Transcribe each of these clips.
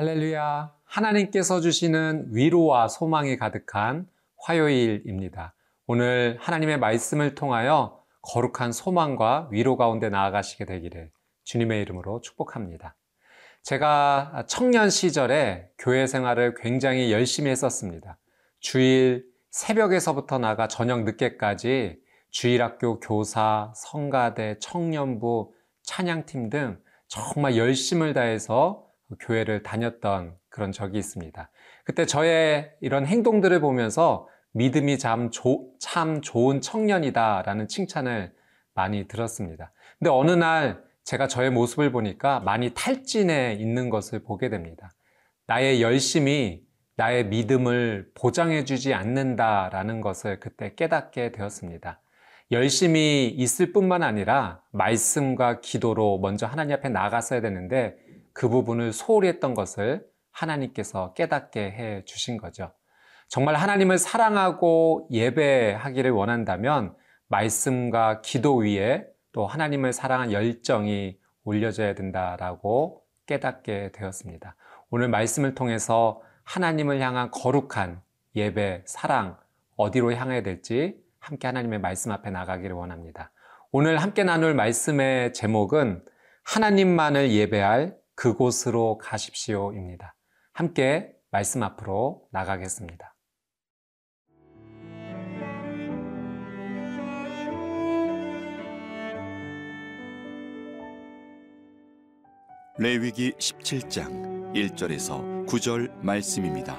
할렐루야. 하나님께서 주시는 위로와 소망이 가득한 화요일입니다. 오늘 하나님의 말씀을 통하여 거룩한 소망과 위로 가운데 나아가시게 되기를 주님의 이름으로 축복합니다. 제가 청년 시절에 교회 생활을 굉장히 열심히 했었습니다. 주일 새벽에서부터 나가 저녁 늦게까지 주일학교 교사, 성가대, 청년부, 찬양팀 등 정말 열심을 다해서 교회를 다녔던 그런 적이 있습니다. 그때 저의 이런 행동들을 보면서 믿음이 참, 조, 참 좋은 청년이다라는 칭찬을 많이 들었습니다. 근데 어느 날 제가 저의 모습을 보니까 많이 탈진해 있는 것을 보게 됩니다. 나의 열심이 나의 믿음을 보장해주지 않는다라는 것을 그때 깨닫게 되었습니다. 열심히 있을 뿐만 아니라 말씀과 기도로 먼저 하나님 앞에 나갔어야 되는데 그 부분을 소홀히 했던 것을 하나님께서 깨닫게 해 주신 거죠. 정말 하나님을 사랑하고 예배하기를 원한다면 말씀과 기도 위에 또 하나님을 사랑한 열정이 올려져야 된다라고 깨닫게 되었습니다. 오늘 말씀을 통해서 하나님을 향한 거룩한 예배, 사랑, 어디로 향해야 될지 함께 하나님의 말씀 앞에 나가기를 원합니다. 오늘 함께 나눌 말씀의 제목은 하나님만을 예배할 그곳으로 가십시오입니다. 함께 말씀 앞으로 나가겠습니다. 레위기 17장 1절에서 9절 말씀입니다.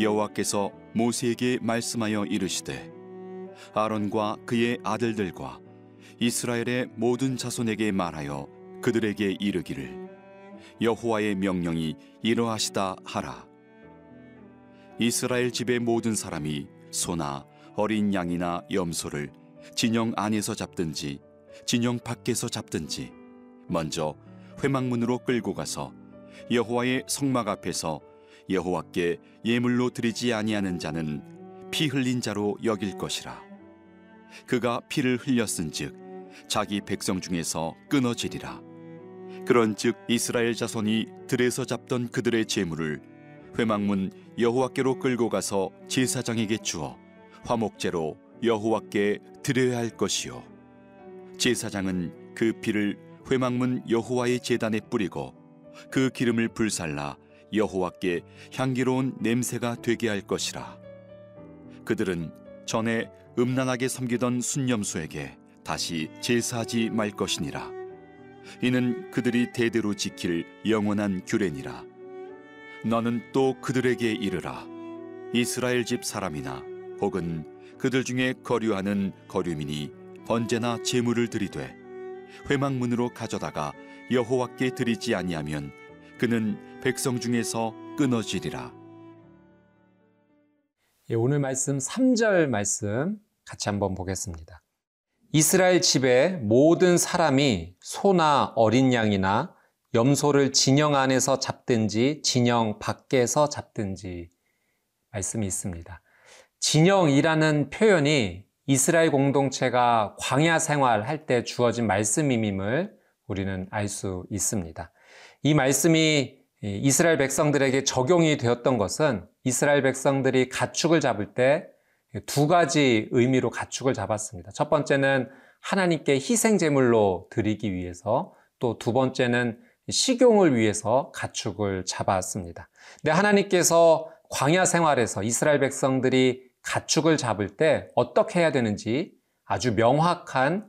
여호와께서 모세에게 말씀하여 이르시되 아론과 그의 아들들과 이스라엘의 모든 자손에게 말하여 그들에게 이르기를 여호와의 명령이 이러하시다 하라. 이스라엘 집의 모든 사람이 소나 어린 양이나 염소를 진영 안에서 잡든지 진영 밖에서 잡든지 먼저 회막문으로 끌고 가서 여호와의 성막 앞에서 여호와께 예물로 드리지 아니하는 자는 피 흘린 자로 여길 것이라. 그가 피를 흘렸은즉 자기 백성 중에서 끊어지리라. 그런즉 이스라엘 자손이 들에서 잡던 그들의 재물을 회막문 여호와께로 끌고 가서 제사장에게 주어 화목제로 여호와께 드려야 할 것이요. 제사장은 그 피를 회막문 여호와의 제단에 뿌리고 그 기름을 불살라 여호와께 향기로운 냄새가 되게 할 것이라. 그들은 전에 음란하게 섬기던 순념수에게 다시 제사하지 말 것이니라 이는 그들이 대대로 지킬 영원한 규례니라 너는 또 그들에게 이르라 이스라엘 집 사람이나 혹은 그들 중에 거류하는 거류민이 언제나 제물을 드리되 회막문으로 가져다가 여호와께 드리지 아니하면 그는 백성 중에서 끊어지리라. 예, 오늘 말씀 3절 말씀 같이 한번 보겠습니다. 이스라엘 집의 모든 사람이 소나 어린 양이나 염소를 진영 안에서 잡든지 진영 밖에서 잡든지 말씀이 있습니다. 진영이라는 표현이 이스라엘 공동체가 광야 생활할 때 주어진 말씀임임을 우리는 알 수 있습니다. 이 말씀이 이스라엘 백성들에게 적용이 되었던 것은 이스라엘 백성들이 가축을 잡을 때 두 가지 의미로 가축을 잡았습니다. 첫 번째는 하나님께 희생 제물로 드리기 위해서 또 두 번째는 식용을 위해서 가축을 잡았습니다. 근데 하나님께서 광야 생활에서 이스라엘 백성들이 가축을 잡을 때 어떻게 해야 되는지 아주 명확한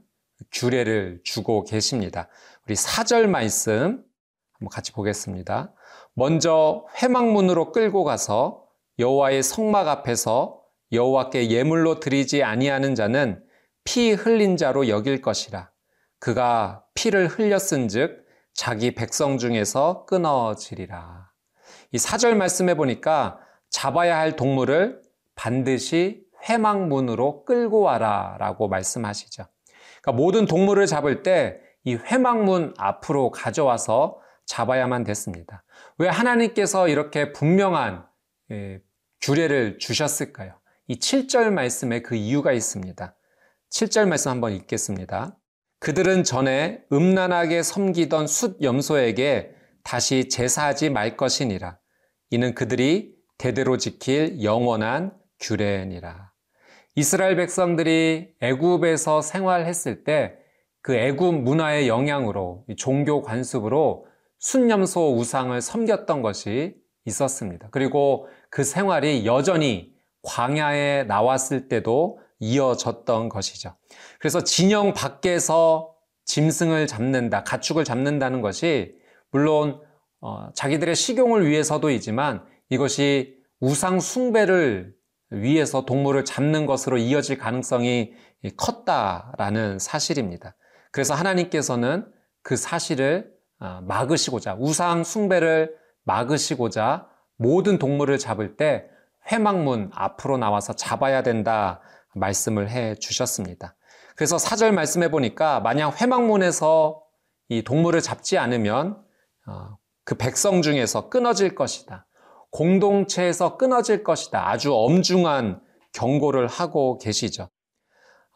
규례를 주고 계십니다. 우리 사절 말씀 한번 같이 보겠습니다. 먼저 회막문으로 끌고 가서 여호와의 성막 앞에서 여호와께 예물로 드리지 아니하는 자는 피 흘린 자로 여길 것이라. 그가 피를 흘렸은즉 자기 백성 중에서 끊어지리라. 이 사절 말씀해 보니까 잡아야 할 동물을 반드시 회막문으로 끌고 와라라고 말씀하시죠. 그러니까 모든 동물을 잡을 때 이 회막문 앞으로 가져와서 잡아야만 됐습니다. 왜 하나님께서 이렇게 분명한 예, 규례를 주셨을까요? 이 7절 말씀에 그 이유가 있습니다. 7절 말씀 한번 읽겠습니다. 그들은 전에 음란하게 섬기던 숫 염소에게 다시 제사하지 말 것이니라. 이는 그들이 대대로 지킬 영원한 규례니라. 이스라엘 백성들이 애굽에서 생활했을 때 그 애굽 문화의 영향으로 종교 관습으로 순념소 우상을 섬겼던 것이 있었습니다. 그리고 그 생활이 여전히 광야에 나왔을 때도 이어졌던 것이죠. 그래서 진영 밖에서 짐승을 잡는다, 가축을 잡는다는 것이 물론 어, 자기들의 식용을 위해서도이지만 이것이 우상 숭배를 위해서 동물을 잡는 것으로 이어질 가능성이 컸다라는 사실입니다. 그래서 하나님께서는 그 사실을 어, 막으시고자 우상 숭배를 막으시고자 모든 동물을 잡을 때 회막문 앞으로 나와서 잡아야 된다 말씀을 해 주셨습니다. 그래서 사절 말씀해 보니까 만약 회막문에서 이 동물을 잡지 않으면 어, 그 백성 중에서 끊어질 것이다. 공동체에서 끊어질 것이다. 아주 엄중한 경고를 하고 계시죠.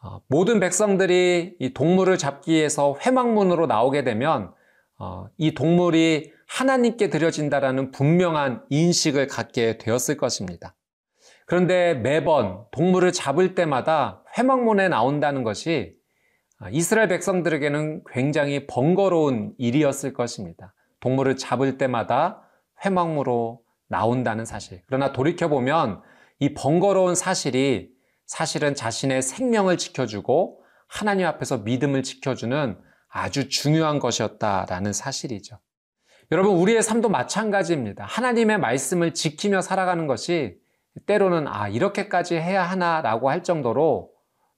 어, 모든 백성들이 이 동물을 잡기 위해서 회막문으로 나오게 되면 어, 이 동물이 하나님께 드려진다라는 분명한 인식을 갖게 되었을 것입니다. 그런데 매번 동물을 잡을 때마다 회막문에 나온다는 것이 이스라엘 백성들에게는 굉장히 번거로운 일이었을 것입니다. 동물을 잡을 때마다 회막무로 나온다는 사실. 그러나 돌이켜보면 이 번거로운 사실이 사실은 자신의 생명을 지켜주고 하나님 앞에서 믿음을 지켜주는 아주 중요한 것이었다라는 사실이죠. 여러분, 우리의 삶도 마찬가지입니다. 하나님의 말씀을 지키며 살아가는 것이 때로는 아, 이렇게까지 해야 하나라고 할 정도로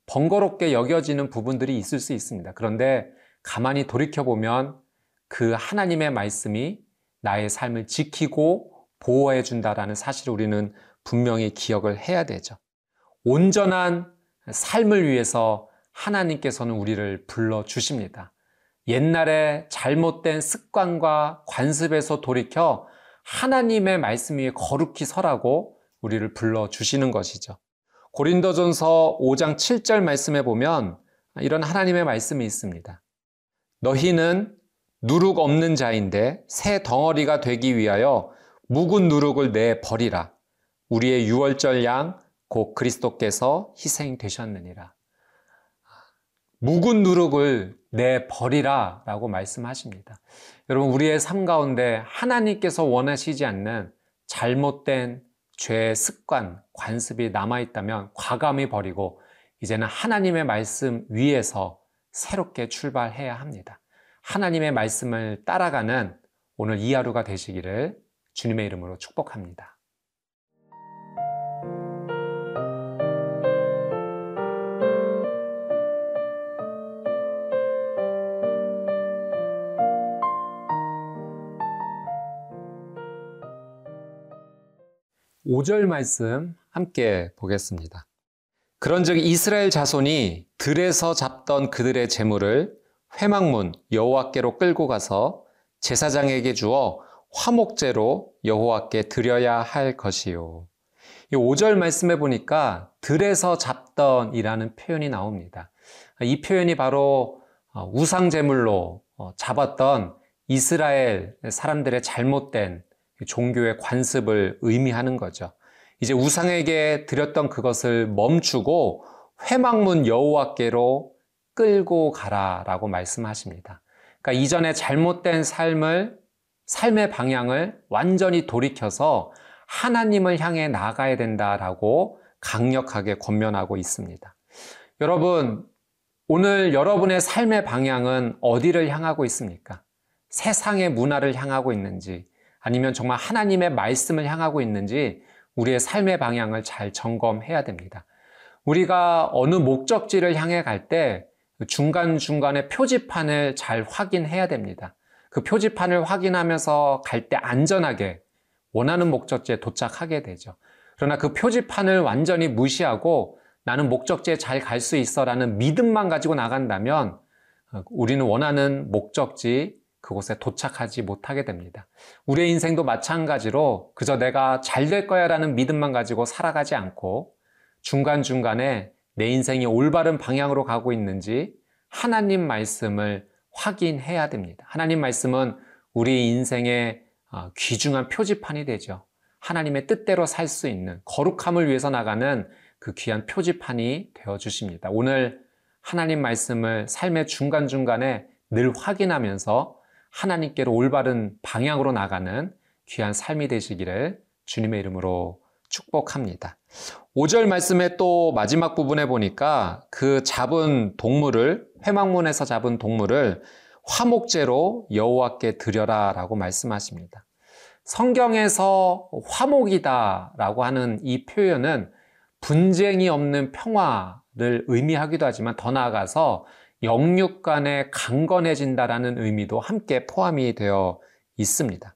번거롭게 여겨지는 부분들이 있을 수 있습니다. 그런데 가만히 돌이켜보면 그 하나님의 말씀이 나의 삶을 지키고 보호해 준다라는 사실을 우리는 분명히 기억을 해야 되죠. 온전한 삶을 위해서 하나님께서는 우리를 불러 주십니다. 옛날에 잘못된 습관과 관습에서 돌이켜 하나님의 말씀 위에 거룩히 서라고 우리를 불러 주시는 것이죠. 고린도전서 5장 7절 말씀에 보면 이런 하나님의 말씀이 있습니다. 너희는 누룩 없는 자인데 새 덩어리가 되기 위하여 묵은 누룩을 내 버리라. 우리의 유월절 양 곧 그리스도께서 희생되셨느니라. 묵은 누룩을 내 버리라 라고 말씀하십니다. 여러분, 우리의 삶 가운데 하나님께서 원하시지 않는 잘못된 죄의 습관, 관습이 남아있다면 과감히 버리고 이제는 하나님의 말씀 위에서 새롭게 출발해야 합니다. 하나님의 말씀을 따라가는 오늘 이 하루가 되시기를 주님의 이름으로 축복합니다. 오절 말씀 함께 보겠습니다. 그런즉 이스라엘 자손이 들에서 잡던 그들의 재물을 회막문 여호와께로 끌고 가서 제사장에게 주어 화목제로 여호와께 드려야 할 것이요. 이 5절 말씀에 보니까 들에서 잡던이라는 표현이 나옵니다. 이 표현이 바로 어, 우상 제물로 어, 잡았던 이스라엘 사람들의 잘못된 종교의 관습을 의미하는 거죠. 이제 우상에게 드렸던 그것을 멈추고 회막문 여호와께로 끌고 가라라고 말씀하십니다. 그러니까 이전에 잘못된 삶을 삶의 방향을 완전히 돌이켜서 하나님을 향해 나가야 된다라고 강력하게 권면하고 있습니다. 여러분, 오늘 여러분의 삶의 방향은 어디를 향하고 있습니까? 세상의 문화를 향하고 있는지, 아니면 정말 하나님의 말씀을 향하고 있는지 우리의 삶의 방향을 잘 점검해야 됩니다. 우리가 어느 목적지를 향해 갈 때 중간중간에 표지판을 잘 확인해야 됩니다. 그 표지판을 확인하면서 갈 때 안전하게 원하는 목적지에 도착하게 되죠. 그러나 그 표지판을 완전히 무시하고 나는 목적지에 잘 갈 수 있어 라는 믿음만 가지고 나간다면 어, 우리는 원하는 목적지 그곳에 도착하지 못하게 됩니다. 우리의 인생도 마찬가지로 그저 내가 잘 될 거야 라는 믿음만 가지고 살아가지 않고 중간중간에 내 인생이 올바른 방향으로 가고 있는지 하나님 말씀을 확인해야 됩니다. 하나님 말씀은 우리 인생의 어, 귀중한 표지판이 되죠. 하나님의 뜻대로 살 수 있는 거룩함을 위해서 나가는 그 귀한 표지판이 되어 주십니다. 오늘 하나님 말씀을 삶의 중간중간에 늘 확인하면서 하나님께로 올바른 방향으로 나가는 귀한 삶이 되시기를 주님의 이름으로 축복합니다. 5절 말씀의 또 마지막 부분에 보니까 그 잡은 동물을 회막문에서 잡은 동물을 화목제로 여호와께 드려라라고 말씀하십니다. 성경에서 화목이다라고 하는 이 표현은 분쟁이 없는 평화를 의미하기도 하지만 더 나아가서 영육 간에 강건해진다라는 의미도 함께 포함이 되어 있습니다.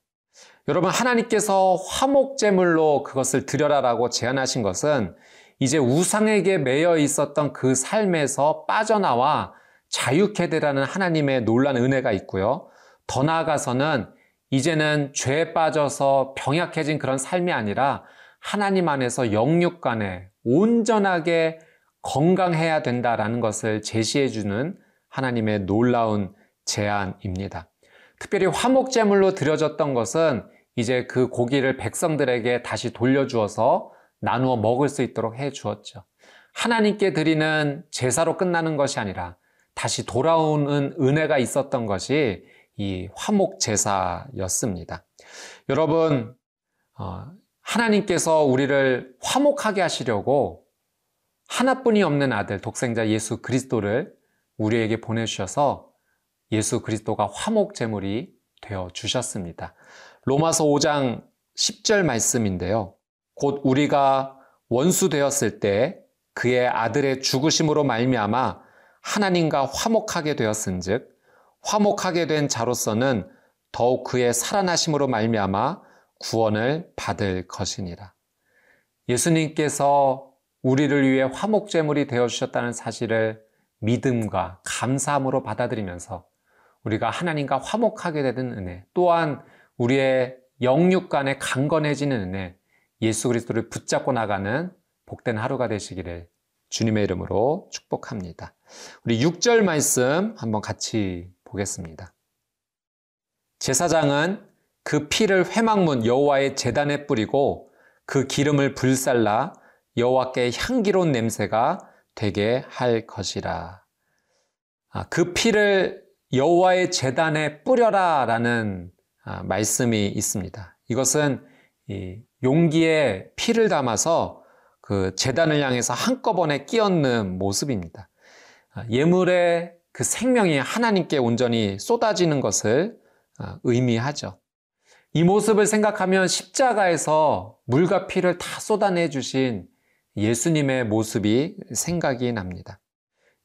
여러분, 하나님께서 화목제물로 그것을 드려라라고 제안하신 것은 이제 우상에게 매여 있었던 그 삶에서 빠져나와 자유케 되라는 하나님의 놀란 은혜가 있고요. 더 나아가서는 이제는 죄에 빠져서 병약해진 그런 삶이 아니라 하나님 안에서 영육 간에 온전하게 건강해야 된다라는 것을 제시해 주는 하나님의 놀라운 제안입니다. 특별히 화목제물로 드려졌던 것은 이제 그 고기를 백성들에게 다시 돌려주어서 나누어 먹을 수 있도록 해 주었죠. 하나님께 드리는 제사로 끝나는 것이 아니라 다시 돌아오는 은혜가 있었던 것이 이 화목 제사였습니다. 여러분, 어, 하나님께서 우리를 화목하게 하시려고 하나뿐이 없는 아들, 독생자 예수 그리스도를 우리에게 보내주셔서 예수 그리스도가 화목 제물이 되어 주셨습니다. 로마서 5장 10절 말씀인데요. 곧 우리가 원수 되었을 때 그의 아들의 죽으심으로 말미암아 하나님과 화목하게 되었은즉 화목하게 된 자로서는 더욱 그의 살아나심으로 말미암아 구원을 받을 것이니라. 예수님께서 우리를 위해 화목제물이 되어 주셨다는 사실을 믿음과 감사함으로 받아들이면서 우리가 하나님과 화목하게 되는 은혜, 또한 우리의 영육 간에 강건해지는 은혜, 예수 그리스도를 붙잡고 나가는 복된 하루가 되시기를 주님의 이름으로 축복합니다. 우리 6절 말씀 한번 같이 보겠습니다. 제사장은 그 피를 회막문 여호와의 제단에 뿌리고 그 기름을 불살라 여호와께 향기로운 냄새가 되게 할 것이라. 아, 그 피를 여호와의 제단에 뿌려라라는 아, 말씀이 있습니다. 이것은 용기에 피를 담아서 그 제단을 향해서 한꺼번에 끼얹는 모습입니다. 아, 예물의 그 생명이 하나님께 온전히 쏟아지는 것을 의미하죠. 이 모습을 생각하면 십자가에서 물과 피를 다 쏟아내 주신 예수님의 모습이 생각이 납니다.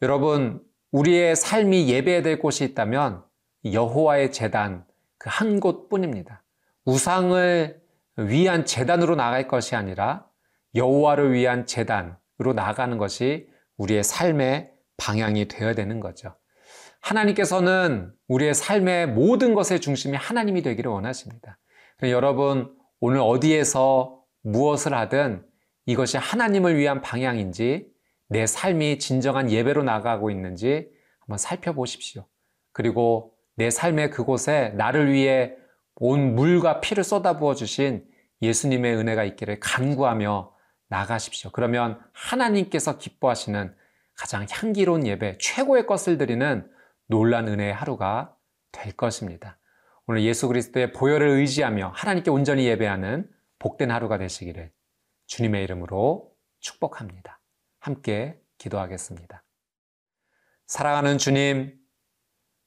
여러분, 우리의 삶이 예배될 곳이 있다면 여호와의 재단 그 한 곳뿐입니다. 우상을 위한 재단으로 나갈 것이 아니라 여호와를 위한 재단으로 나가는 것이 우리의 삶의 방향이 되어야 되는 거죠. 하나님께서는 우리의 삶의 모든 것의 중심이 하나님이 되기를 원하십니다. 여러분, 오늘 어디에서 무엇을 하든 이것이 하나님을 위한 방향인지 내 삶이 진정한 예배로 나가고 있는지 한번 살펴보십시오. 그리고 내 삶의 그곳에 나를 위해 온 물과 피를 쏟아부어 주신 예수님의 은혜가 있기를 간구하며 나가십시오. 그러면 하나님께서 기뻐하시는 가장 향기로운 예배, 최고의 것을 드리는 놀란 은혜의 하루가 될 것입니다. 오늘 예수 그리스도의 보혈을 의지하며 하나님께 온전히 예배하는 복된 하루가 되시기를 주님의 이름으로 축복합니다. 함께 기도하겠습니다. 사랑하는 주님,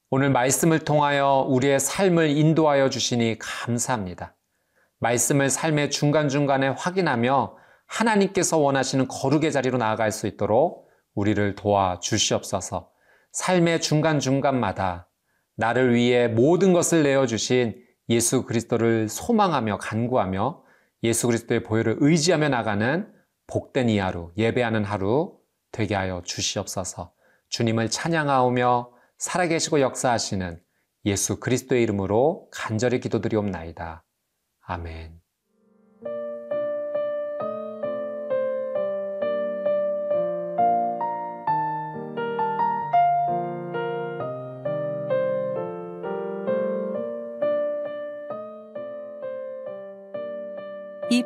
오늘 말씀을 통하여 우리의 삶을 인도하여 주시니 감사합니다. 말씀을 삶의 중간중간에 확인하며 하나님께서 원하시는 거룩의 자리로 나아갈 수 있도록 우리를 도와 주시옵소서 삶의 중간중간마다 나를 위해 모든 것을 내어주신 예수 그리스도를 소망하며 간구하며 예수 그리스도의 보혈을 의지하며 나가는 복된 이 하루, 예배하는 하루 되게 하여 주시옵소서. 주님을 찬양하오며 살아계시고 역사하시는 예수 그리스도의 이름으로 간절히 기도드리옵나이다. 아멘.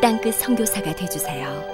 땅끝 선교사가 되주세요.